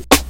you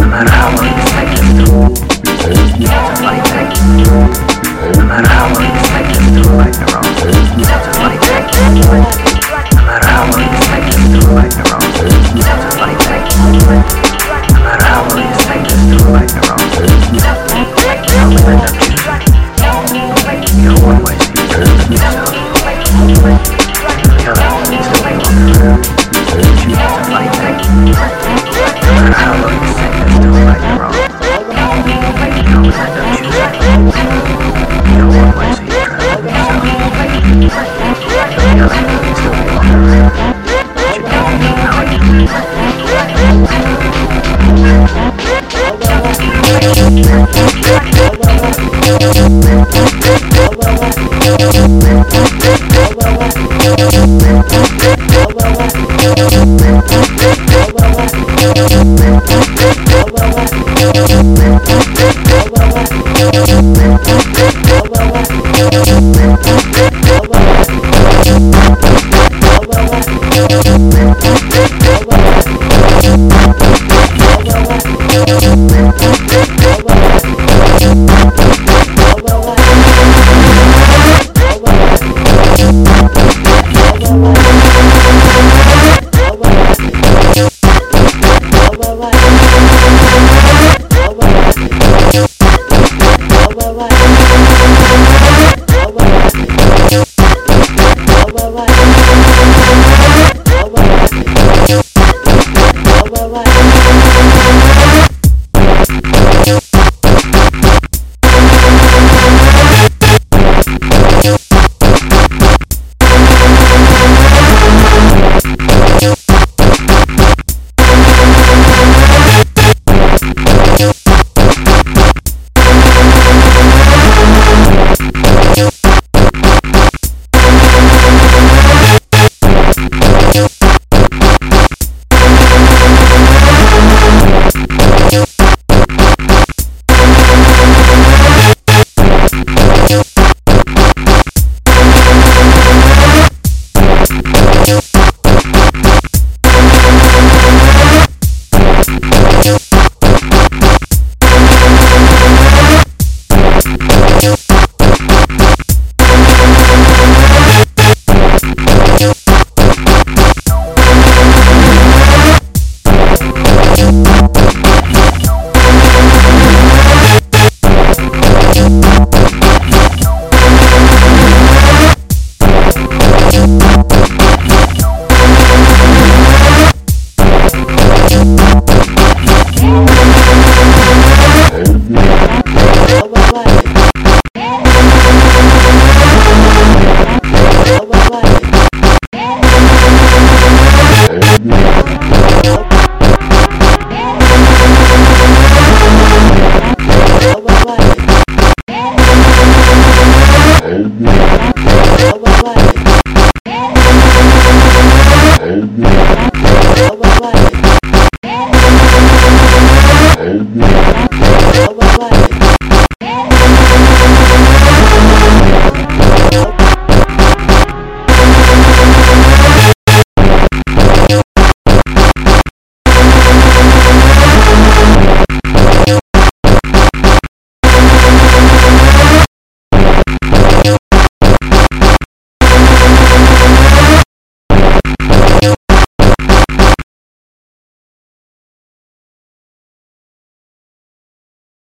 No matter how many I can't do. Thank you. Yeah.